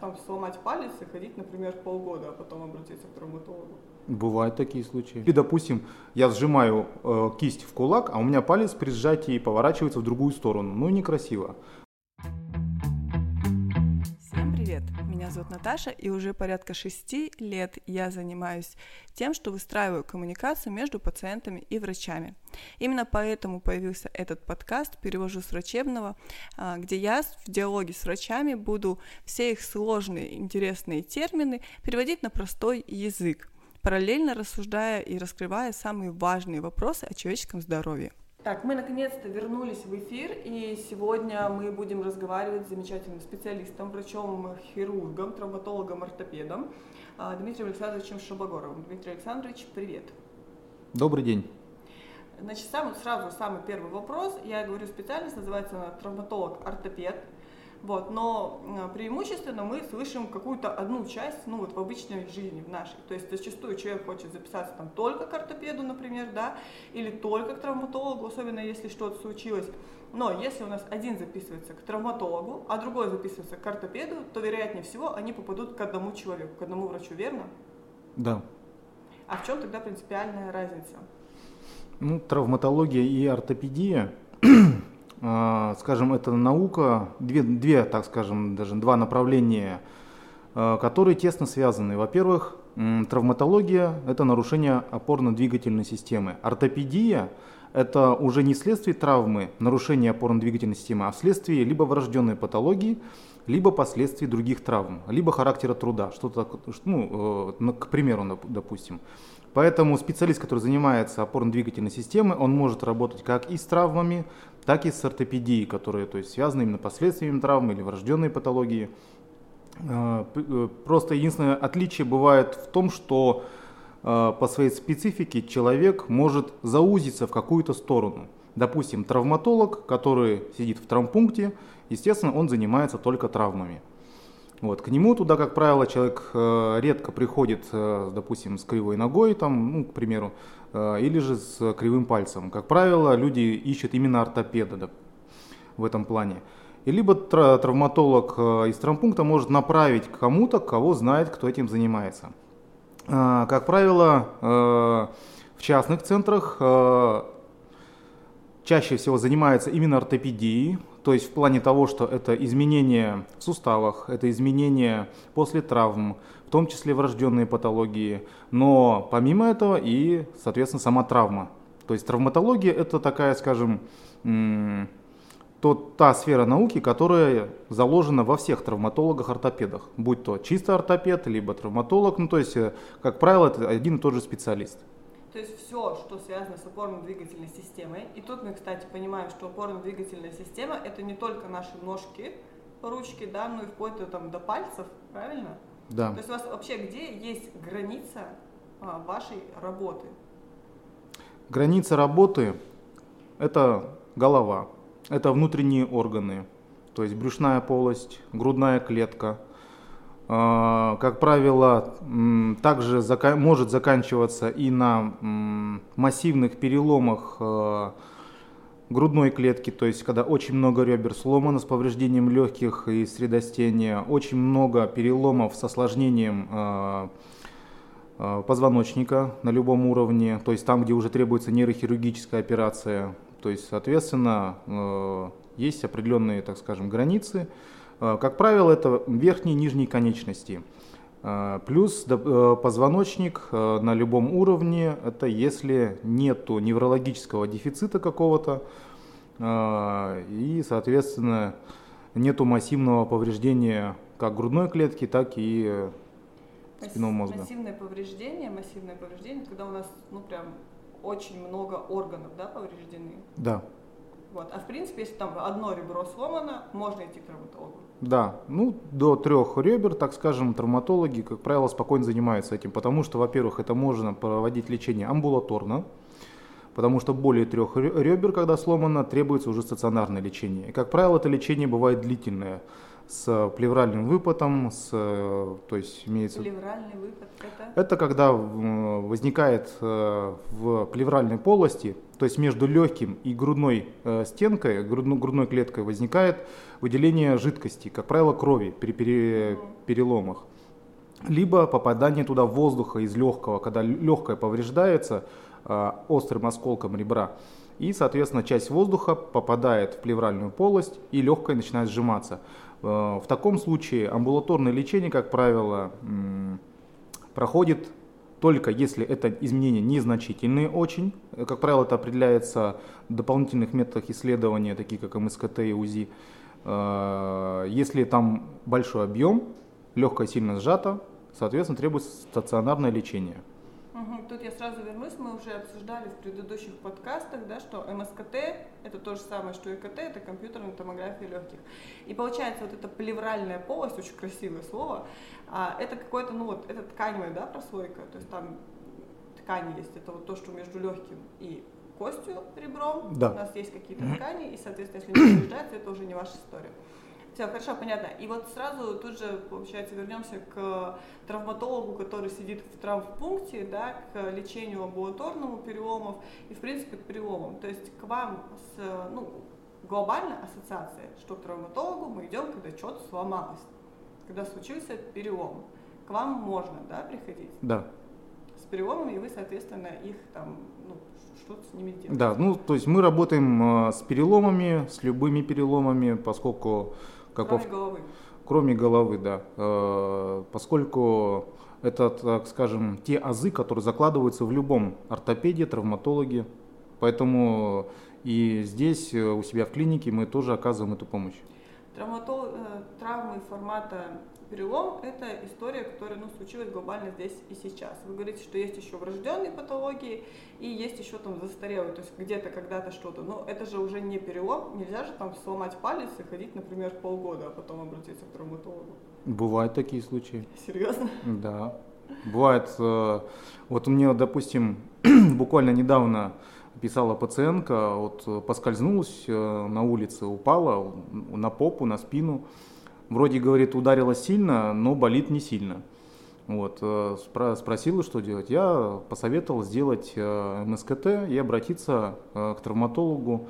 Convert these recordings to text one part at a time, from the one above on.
там сломать палец и ходить, например, полгода, а потом обратиться к травматологу. Бывают такие случаи. И, допустим, я сжимаю э, кисть в кулак, а у меня палец при сжатии поворачивается в другую сторону. Ну, некрасиво. Меня зовут Наташа, и уже порядка шести лет я занимаюсь тем, что выстраиваю коммуникацию между пациентами и врачами. Именно поэтому появился этот подкаст «Перевожу с врачебного», а, где я в диалоге с врачами буду все их сложные, интересные термины переводить на простой язык, параллельно рассуждая и раскрывая самые важные вопросы о человеческом здоровье. Так, мы наконец-то вернулись в эфир, и сегодня мы будем разговаривать с замечательным специалистом, врачом-хирургом, травматологом, ортопедом а, Дмитрием Александровичем Шабагоровым. Дмитрий Александрович, привет. Добрый день. Значит, сам, сразу самый первый вопрос. Я говорю, специальность называется травматолог-ортопед. Вот, но а, преимущественно мы слышим какую-то одну часть, ну вот в обычной жизни, в нашей. То есть зачастую человек хочет записаться там только к ортопеду, например, да, или только к травматологу, особенно если что-то случилось. Но если у нас один записывается к травматологу, а другой записывается к ортопеду, то вероятнее всего они попадут к одному человеку, к одному врачу, верно? Да. А в чем тогда принципиальная разница? Ну, травматология и ортопедия скажем, это наука, две, две, так скажем, даже два направления, а, которые тесно связаны. Во-первых, травматология – это нарушение опорно-двигательной системы. Ортопедия – это уже не следствие травмы, нарушения опорно-двигательной системы, а вследствие либо врожденной патологии, либо последствий других травм, либо характера труда, что-то, ну, э, к примеру, допустим. Поэтому специалист, который занимается опорно-двигательной системой, он может работать как и с травмами, так и с ортопедией, которые то есть, связаны именно последствиями травмы или врожденной патологии. А, э, просто единственное отличие бывает в том, что а, по своей специфике человек может заузиться в какую-то сторону. Допустим, травматолог, который сидит в травмпункте, естественно, он занимается только травмами. Вот. К нему туда, как правило, человек э, редко приходит, э, допустим, с кривой ногой, там, ну, к примеру, э, или же с кривым пальцем. Как правило, люди ищут именно ортопеда да, в этом плане. И либо травматолог из травмпункта может направить к кому-то, кого знает, кто этим занимается. Как правило, в частных центрах чаще всего занимаются именно ортопедией, то есть в плане того, что это изменения в суставах, это изменения после травм, в том числе врожденные патологии, но помимо этого и, соответственно, сама травма. То есть травматология это такая, скажем, то, та сфера науки, которая заложена во всех травматологах-ортопедах, будь то чисто ортопед, либо травматолог, ну то есть, э, как правило, это один и тот же специалист. То есть все, что связано с опорно-двигательной системой. И тут мы, кстати, понимаем, что опорно-двигательная система это не только наши ножки, ручки, да, но и вплоть до, там, до пальцев, правильно? Да. То есть у вас вообще где есть граница а, вашей работы? Граница работы – это голова, это внутренние органы, то есть брюшная полость, грудная клетка – как правило, также может заканчиваться и на массивных переломах а, грудной клетки, то есть когда очень много ребер сломано с повреждением легких и средостения, очень много переломов с осложнением а, позвоночника на любом уровне, то есть там, где уже требуется нейрохирургическая операция, то есть, соответственно, есть определенные, так скажем, границы, как правило, это верхние и нижние конечности. Э, плюс э, позвоночник на любом уровне, это если нет неврологического дефицита какого-то, и, соответственно, нету массивного повреждения как грудной клетки, так и спинного мозга. Массивное повреждение, массивное повреждение, когда у нас, ну, прям очень много органов, да, повреждены? Да. Вот. А в принципе, если там одно ребро сломано, можно идти к травматологу. Да, ну до трех ребер, так скажем, травматологи, как правило, спокойно занимаются этим, потому что, во-первых, это можно проводить лечение амбулаторно, потому что более трех ребер, когда сломано, требуется уже стационарное лечение. И, как правило, это лечение бывает длительное с плевральным выпадом, с, то есть имеется... Плевральный выпад это? Это когда возникает э, в плевральной полости, то есть между легким и грудной э, стенкой, грудной, клеткой возникает выделение жидкости, как правило, крови при пере, переломах. Либо попадание туда воздуха из легкого, когда легкое повреждается э, острым осколком ребра. И, соответственно, часть воздуха попадает в плевральную полость и легкое начинает сжиматься. Э, в таком случае амбулаторное лечение, как правило, проходит только если это изменения незначительные очень. Э, как правило, это определяется в дополнительных методах исследования, такие как МСКТ и УЗИ. Э, если там большой объем, легкое сильно сжато, соответственно, требуется стационарное лечение. Угу. Тут я сразу вернусь, мы уже обсуждали в предыдущих подкастах, да, что МСКТ это то же самое, что ЭКТ, это компьютерная томография легких. И получается вот эта плевральная полость, очень красивое слово, а, это какое-то, ну вот, это тканевая, да, прослойка, то есть там ткани есть, это вот то, что между легким и костью, ребром, да. у нас есть какие-то ткани, и, соответственно, если не повреждается, это уже не ваша история. Все, хорошо, понятно. И вот сразу тут же, получается, вернемся к травматологу, который сидит в травмпункте, да, к лечению амбулаторному переломов и, в принципе, к переломам. То есть к вам с, ну, глобальная ассоциация, что к травматологу мы идем, когда что-то сломалось, когда случился перелом. К вам можно, да, приходить? Да. С переломами, и вы, соответственно, их там, ну, что-то с ними делаете. Да, ну, то есть мы работаем э, с переломами, с любыми переломами, поскольку как кроме головы. Кроме головы, да. Э, поскольку это, так скажем, те азы, которые закладываются в любом ортопеде, травматологе. Поэтому и здесь, э, у себя в клинике, мы тоже оказываем эту помощь. Травматол... Э, травмы формата перелом – это история, которая ну, случилась глобально здесь и сейчас. Вы говорите, что есть еще врожденные патологии и есть еще там застарелые, то есть где-то когда-то что-то. Но это же уже не перелом, нельзя же там сломать палец и ходить, например, полгода, а потом обратиться к травматологу. Бывают такие случаи. Серьезно? Да. Бывает, э, вот у меня, допустим, буквально недавно писала пациентка, вот поскользнулась э, на улице, упала на попу, на спину, вроде, говорит, ударила сильно, но болит не сильно. Вот, э, спросила, что делать. Я посоветовал сделать э, МСКТ и обратиться э, к травматологу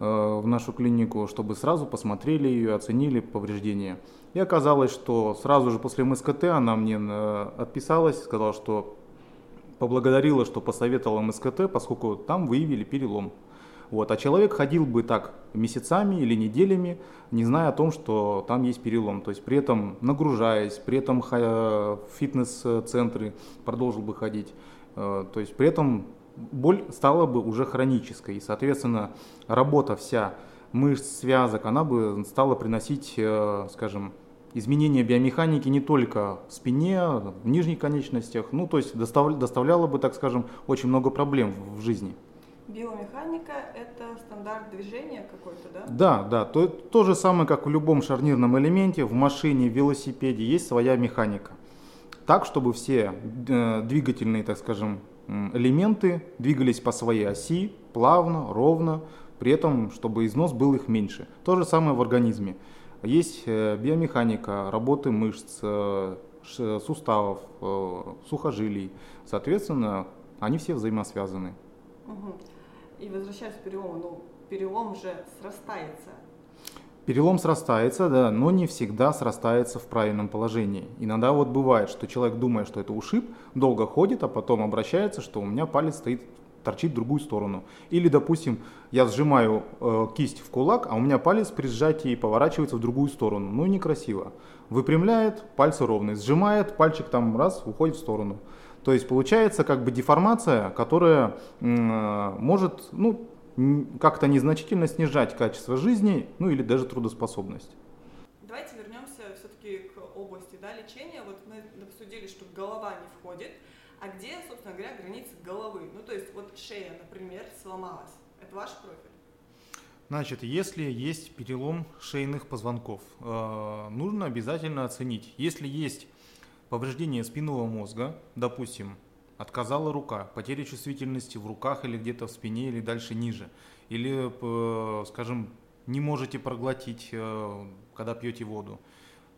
в нашу клинику, чтобы сразу посмотрели ее, оценили повреждения. И оказалось, что сразу же после МСКТ она мне отписалась, сказала, что поблагодарила, что посоветовала МСКТ, поскольку там выявили перелом. Вот. А человек ходил бы так месяцами или неделями, не зная о том, что там есть перелом. То есть при этом нагружаясь, при этом в фитнес-центры продолжил бы ходить. Э, то есть при этом боль стала бы уже хронической. И, соответственно, работа вся мышц, связок, она бы стала приносить, э, скажем, изменения биомеханики не только в спине, в нижних конечностях, ну, то есть доставляла бы, так скажем, очень много проблем в жизни. Биомеханика – это стандарт движения какой-то, да? Да, да. То, то же самое, как в любом шарнирном элементе, в машине, в велосипеде есть своя механика. Так, чтобы все э, двигательные, так скажем, элементы двигались по своей оси, плавно, ровно, при этом, чтобы износ был их меньше. То же самое в организме. Есть э, биомеханика работы мышц, э, суставов, э, сухожилий. Соответственно, они все взаимосвязаны. Угу. И возвращаясь к перелому, ну, перелом же срастается. Перелом срастается, да, но не всегда срастается в правильном положении. Иногда вот бывает, что человек думает, что это ушиб, долго ходит, а потом обращается, что у меня палец стоит торчит в другую сторону. Или, допустим, я сжимаю э, кисть в кулак, а у меня палец при сжатии поворачивается в другую сторону. Ну, некрасиво. Выпрямляет, пальцы ровные. Сжимает, пальчик там раз, уходит в сторону. То есть получается как бы деформация, которая может ну, как-то незначительно снижать качество жизни, ну или даже трудоспособность. Давайте вернемся все-таки к области да, лечения. Вот мы обсудили, что голова не входит. А где, собственно говоря, границы головы? Ну, то есть вот шея, например, сломалась. Это ваш профиль? Значит, если есть перелом шейных позвонков, э, нужно обязательно оценить. Если есть повреждение спинного мозга, допустим, отказала рука, потеря чувствительности в руках или где-то в спине или дальше ниже, или, э, скажем, не можете проглотить, э, когда пьете воду,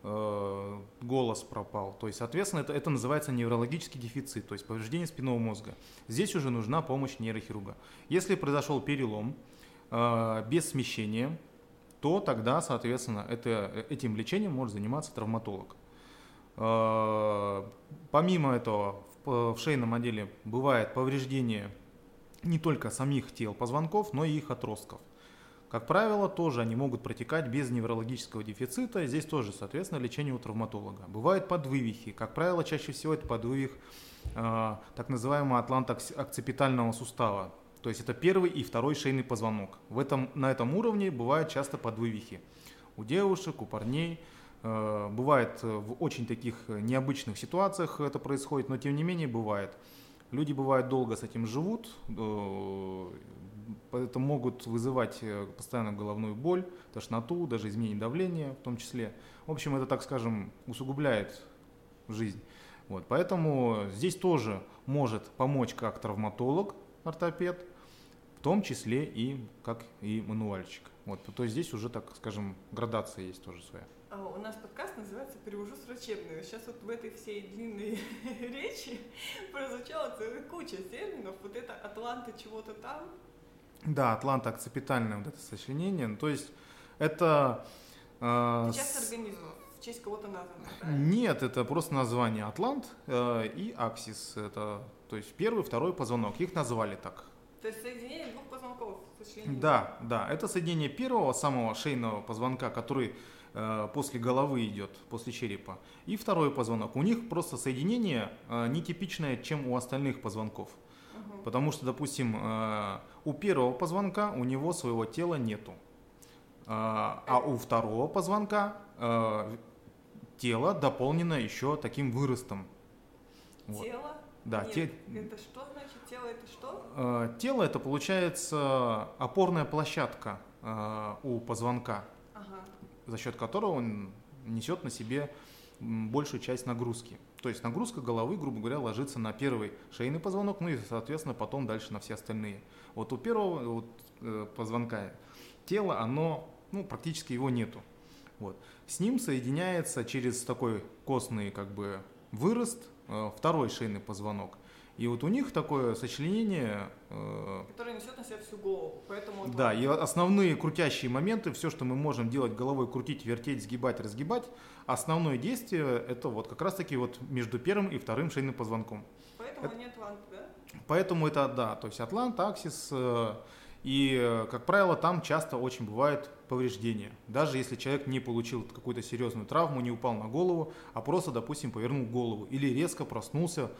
голос пропал. То есть, соответственно, это, это называется неврологический дефицит, то есть повреждение спинного мозга. Здесь уже нужна помощь нейрохирурга. Если произошел перелом без смещения, то тогда, соответственно, это, этим лечением может заниматься травматолог. Э, помимо этого, в, в шейном отделе бывает повреждение не только самих тел позвонков, но и их отростков. Как правило, тоже они могут протекать без неврологического дефицита. Здесь тоже, соответственно, лечение у травматолога. Бывают подвывихи. Как правило, чаще всего это подвывих э, так называемого атлантоокципитального сустава. То есть это первый и второй шейный позвонок. В этом, на этом уровне бывают часто подвывихи. У девушек, у парней. Э, бывает в очень таких необычных ситуациях это происходит, но тем не менее бывает. Люди бывают долго с этим живут, э, поэтому могут вызывать э, постоянно головную боль, тошноту, даже изменение давления в том числе. В общем, это, так скажем, усугубляет жизнь. Вот, поэтому здесь тоже может помочь как травматолог, ортопед, в том числе и как и мануальщик. Вот, то есть здесь уже, так скажем, градация есть тоже своя. А у нас подкаст называется «Перевожу с врачебной». Сейчас вот в этой всей длинной речи прозвучала целая куча терминов. Вот это «Атланта чего-то там», да, Атланта окципитальное вот это сочленение. Ну, то есть это... Э, часть организма в честь кого-то названо, Нет, это просто название Атлант э, и Аксис. Это, то есть первый, второй позвонок. Их назвали так. То есть соединение двух позвонков, сочленение. Да, да. Это соединение первого, самого шейного позвонка, который э, после головы идет, после черепа. И второй позвонок. У них просто соединение э, нетипичное, чем у остальных позвонков. Потому что, допустим, э, у первого позвонка у него своего тела нету. А, а у второго позвонка э, тело дополнено еще таким выростом. Вот. Тело? Да, Нет, те... Это что значит тело? Это что? Э, тело это получается опорная площадка у позвонка, ага. за счет которого он несет на себе большую часть нагрузки. То есть нагрузка головы, грубо говоря, ложится на первый шейный позвонок, ну и, соответственно, потом дальше на все остальные. Вот у первого вот, э, позвонка тело, оно, ну, практически его нету. Вот. С ним соединяется через такой костный как бы вырост э, второй шейный позвонок. И вот у них такое сочленение... Э, Которое несет на себя всю голову. Поэтому да, и основные крутящие моменты, все, что мы можем делать головой, крутить, вертеть, сгибать, разгибать, основное действие это вот как раз-таки вот между первым и вторым шейным позвонком. Поэтому это, они атлант, да? Поэтому это, да, то есть атлант, аксис, э, и, как правило, там часто очень бывает повреждения. Даже если человек не получил какую-то серьезную травму, не упал на голову, а просто, допустим, повернул голову или резко проснулся,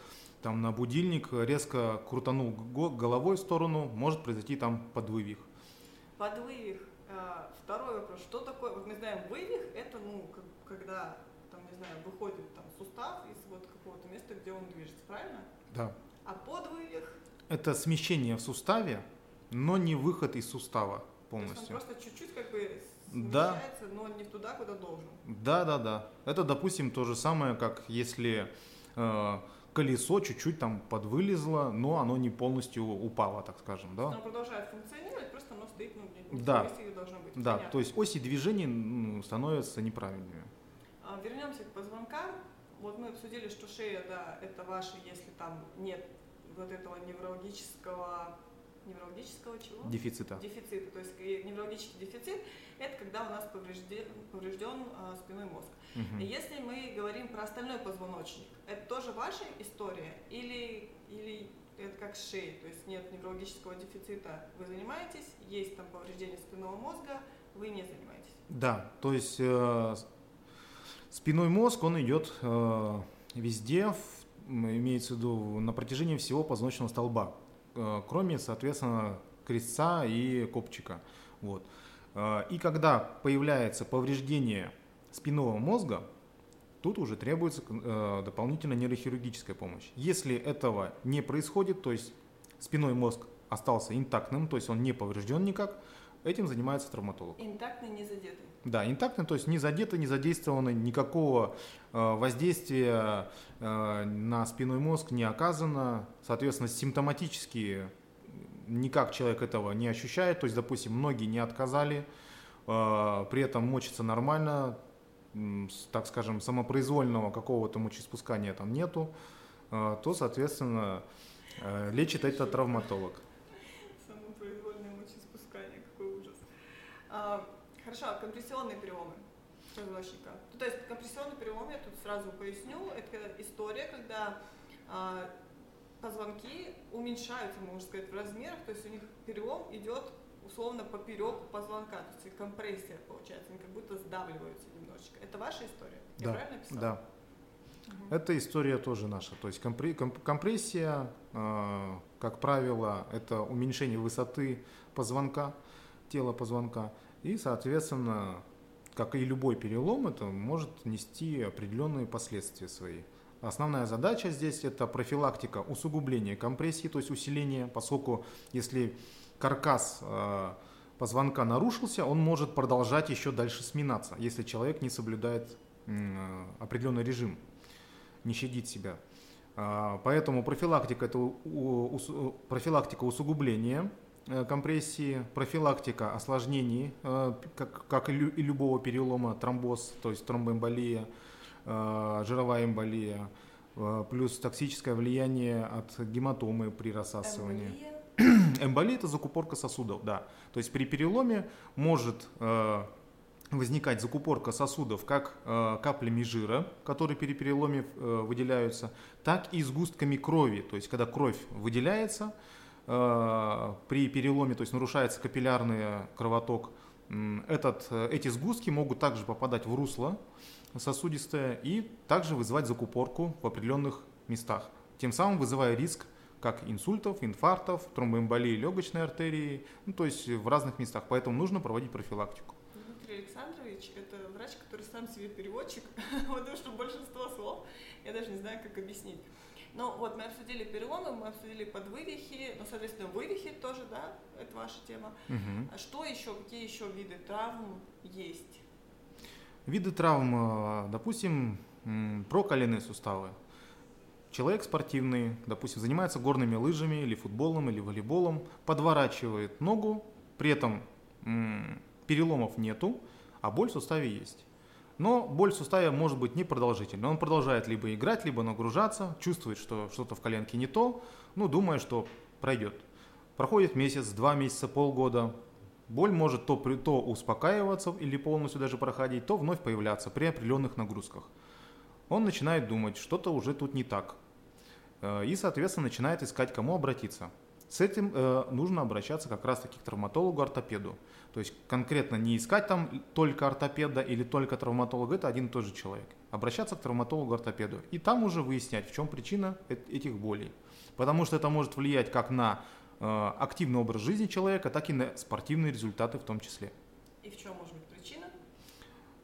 там на будильник резко крутанул головой в сторону, может произойти там подвывих. Подвывих. А, второй вопрос. Что такое? Вот мы знаем, вывих это, ну, когда, там, не знаю, выходит там сустав из вот какого-то места, где он движется, правильно? Да. А подвывих? Это смещение в суставе, но не выход из сустава полностью. То есть он просто чуть-чуть как бы смещается, да. но не туда, куда должен. Да, да, да. Это, допустим, то же самое, как если э, колесо чуть-чуть там подвылезло, но оно не полностью упало, так скажем, да? Оно продолжает функционировать, просто оно стоит, ну, не да. Месте, должно быть. Да, Понятно. то есть оси движения ну, становятся неправильными. А, вернемся к позвонкам. Вот мы обсудили, что шея, да, это ваша, если там нет вот этого неврологического неврологического чего? Дефицита. Дефицита. То есть неврологический дефицит – это когда у нас поврежден, поврежден а, спинной мозг. Угу. Если мы говорим про остальной позвоночник, это тоже ваша история или, или это как шеей, то есть нет неврологического дефицита, вы занимаетесь, есть там повреждение спинного мозга, вы не занимаетесь? Да, то есть э, спиной мозг, он идет э, везде, в, имеется в виду на протяжении всего позвоночного столба. Э, кроме, соответственно, крестца и копчика. Вот. Э, и когда появляется повреждение спинного мозга, тут уже требуется э, дополнительная нейрохирургическая помощь. Если этого не происходит, то есть спиной мозг остался интактным, то есть он не поврежден никак, этим занимается травматолог. Интактный, не задетый. Да, интактный, то есть не задето, не задействовано, никакого э, воздействия э, на спинной мозг не оказано. Соответственно, симптоматически никак человек этого не ощущает. То есть, допустим, многие не отказали, э, при этом мочится нормально, так скажем, самопроизвольного какого-то мочеиспускания там нету, то, соответственно, лечит это травматолог. А, Хорошо, а компрессионные переломы позвоночника. Ну, то есть компрессионный перелом, я тут сразу поясню, это история, когда а, позвонки уменьшаются, можно сказать, в размерах, то есть у них перелом идет условно поперек позвонка, то есть компрессия получается, они как будто сдавливаются немножечко. Это ваша история? Я да, правильно описала? Да. Угу. Это история тоже наша. То есть компрессия, э, как правило, это уменьшение высоты позвонка, тела позвонка. И, соответственно, как и любой перелом, это может нести определенные последствия свои. Основная задача здесь это профилактика усугубления компрессии, то есть усиление, поскольку если каркас э, позвонка нарушился, он может продолжать еще дальше сминаться, если человек не соблюдает э, определенный режим, не щадит себя. Э, поэтому профилактика это профилактика усугубления компрессии, профилактика осложнений, э, как, как и любого перелома, тромбоз, то есть тромбоэмболия, Э, жировая эмболия, э, плюс токсическое влияние от гематомы при рассасывании. Эмболия? Эмболия – это закупорка сосудов, да. То есть при переломе может э, возникать закупорка сосудов как каплями жира, которые при переломе выделяются, так и сгустками крови. То есть когда кровь выделяется при переломе, то есть нарушается капиллярный кровоток, этот, эти сгустки могут также попадать в русло сосудистая и также вызывать закупорку в определенных местах, тем самым вызывая риск как инсультов, инфарктов, тромбоэмболии легочной артерии, ну, то есть в разных местах. Поэтому нужно проводить профилактику. Дмитрий Александрович – это врач, который сам себе переводчик, потому что большинство слов я даже не знаю, как объяснить. Ну вот мы обсудили переломы, мы обсудили подвывихи, ну, соответственно, вывихи тоже, да, это ваша тема. Угу. А что еще, какие еще виды травм есть? Виды травм, э, допустим, проколенные суставы. Человек спортивный, допустим, занимается горными лыжами или футболом или волейболом, подворачивает ногу, при этом переломов нету, а боль в суставе есть. Но боль в суставе может быть непродолжительной. Он продолжает либо играть, либо нагружаться, чувствует, что что-то в коленке не то, ну, думая, что пройдет. Проходит месяц, два месяца, полгода, Боль может то, то успокаиваться или полностью даже проходить, то вновь появляться при определенных нагрузках. Он начинает думать, что-то уже тут не так. Э, и, соответственно, начинает искать, кому обратиться. С этим э, нужно обращаться как раз-таки к травматологу-ортопеду. То есть конкретно не искать там только ортопеда или только травматолога, это один и тот же человек. Обращаться к травматологу-ортопеду. И там уже выяснять, в чем причина этих болей. Потому что это может влиять как на Э, активный образ жизни человека, так и на спортивные результаты в том числе. И в чем может быть причина?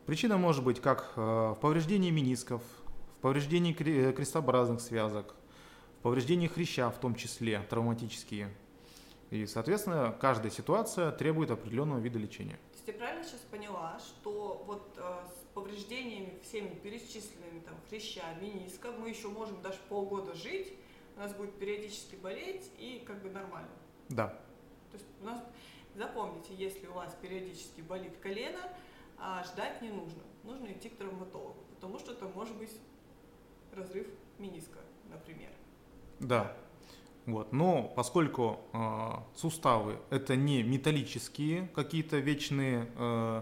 Причина может быть как э, в повреждении менисков, в повреждении э, крестообразных связок, в повреждении хряща в том числе, травматические. И, соответственно, каждая ситуация требует определенного вида лечения. То есть я правильно сейчас поняла, что вот э, с повреждениями всеми перечисленными, там, хряща, мениска, мы еще можем даже полгода жить, у нас будет периодически болеть и как бы нормально. Да. То есть у нас, запомните, если у вас периодически болит колено, а ждать не нужно. Нужно идти к травматологу, потому что это может быть разрыв мениска, например. Да. Вот. Но поскольку э, суставы это не металлические какие-то вечные э,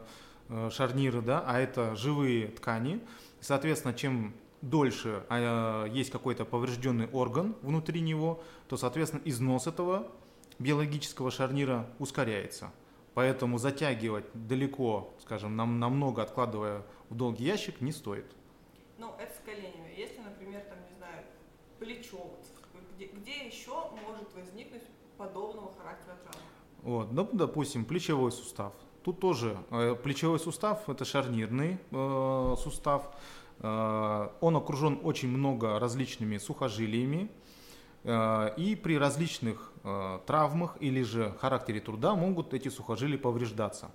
э, шарниры, да, а это живые ткани, соответственно, чем дольше а, есть какой-то поврежденный орган внутри него, то, соответственно, износ этого биологического шарнира ускоряется. Поэтому затягивать далеко, скажем, нам, намного откладывая в долгий ящик, не стоит. Ну, это с коленями. Если, например, там, не знаю, плечо, может возникнуть подобного характера травмы? Вот, ну, допустим, плечевой сустав. Тут тоже э, плечевой сустав – это шарнирный э, сустав, Э, он окружен очень много различными сухожилиями, э, и при различных э, травмах или же характере труда могут эти сухожилия повреждаться,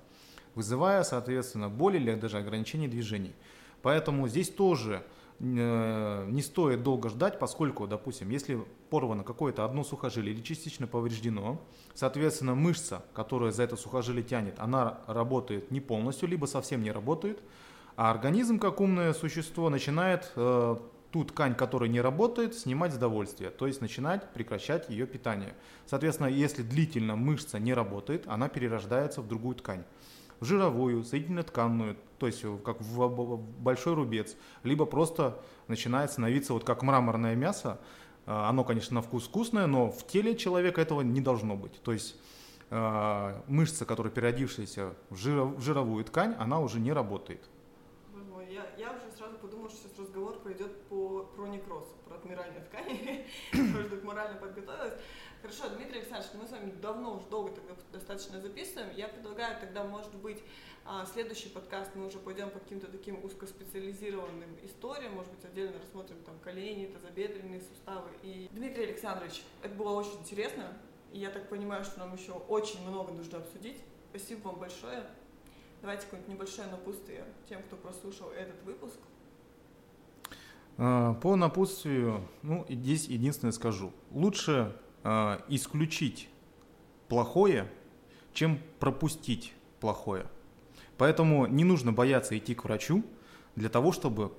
вызывая, соответственно, боль или даже ограничение движений. Поэтому здесь тоже не стоит долго ждать, поскольку, допустим, если порвано какое-то одно сухожилие или частично повреждено, соответственно, мышца, которая за это сухожилие тянет, она работает не полностью, либо совсем не работает, а организм, как умное существо, начинает э, ту ткань, которая не работает, снимать с довольствия, то есть начинать прекращать ее питание. Соответственно, если длительно мышца не работает, она перерождается в другую ткань. В жировую, соединительно-тканную, то есть как в большой рубец, либо просто начинает становиться вот как мраморное мясо. А, оно, конечно, на вкус вкусное, но в теле человека этого не должно быть. То есть а, мышца, которая переодевшаяся в, жировую ткань, она уже не работает. Я, я уже сразу подумала, что сейчас разговор пойдет по, про некроз, про отмирание ткани. Может морально подготовилась. Хорошо, Дмитрий Александрович, мы с вами давно, уже долго тогда достаточно записываем. Я предлагаю тогда, может быть, а, следующий подкаст мы уже пойдем по каким-то таким узкоспециализированным историям, может быть, отдельно рассмотрим там колени, тазобедренные суставы. И Дмитрий Александрович, это было очень интересно. И я так понимаю, что нам еще очень много нужно обсудить. Спасибо вам большое. Давайте какое-нибудь небольшое напутствие тем, кто прослушал этот выпуск. А, по напутствию, ну, здесь единственное скажу. Лучше э, исключить плохое, чем пропустить плохое. Поэтому не нужно бояться идти к врачу для того, чтобы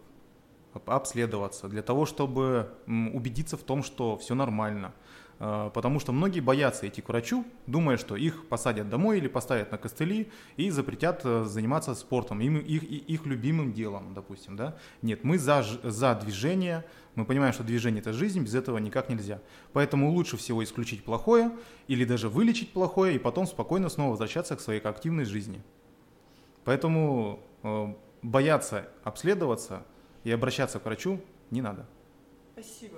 обследоваться, для того, чтобы убедиться в том, что все нормально. А, потому что многие боятся идти к врачу, думая, что их посадят домой или поставят на костыли и запретят э, заниматься спортом, им, их, их любимым делом, допустим. Да? Нет, мы за, за движение, мы понимаем, что движение – это жизнь, без этого никак нельзя. Поэтому лучше всего исключить плохое или даже вылечить плохое и потом спокойно снова возвращаться к своей активной жизни. Поэтому э, бояться обследоваться и обращаться к врачу не надо. Спасибо.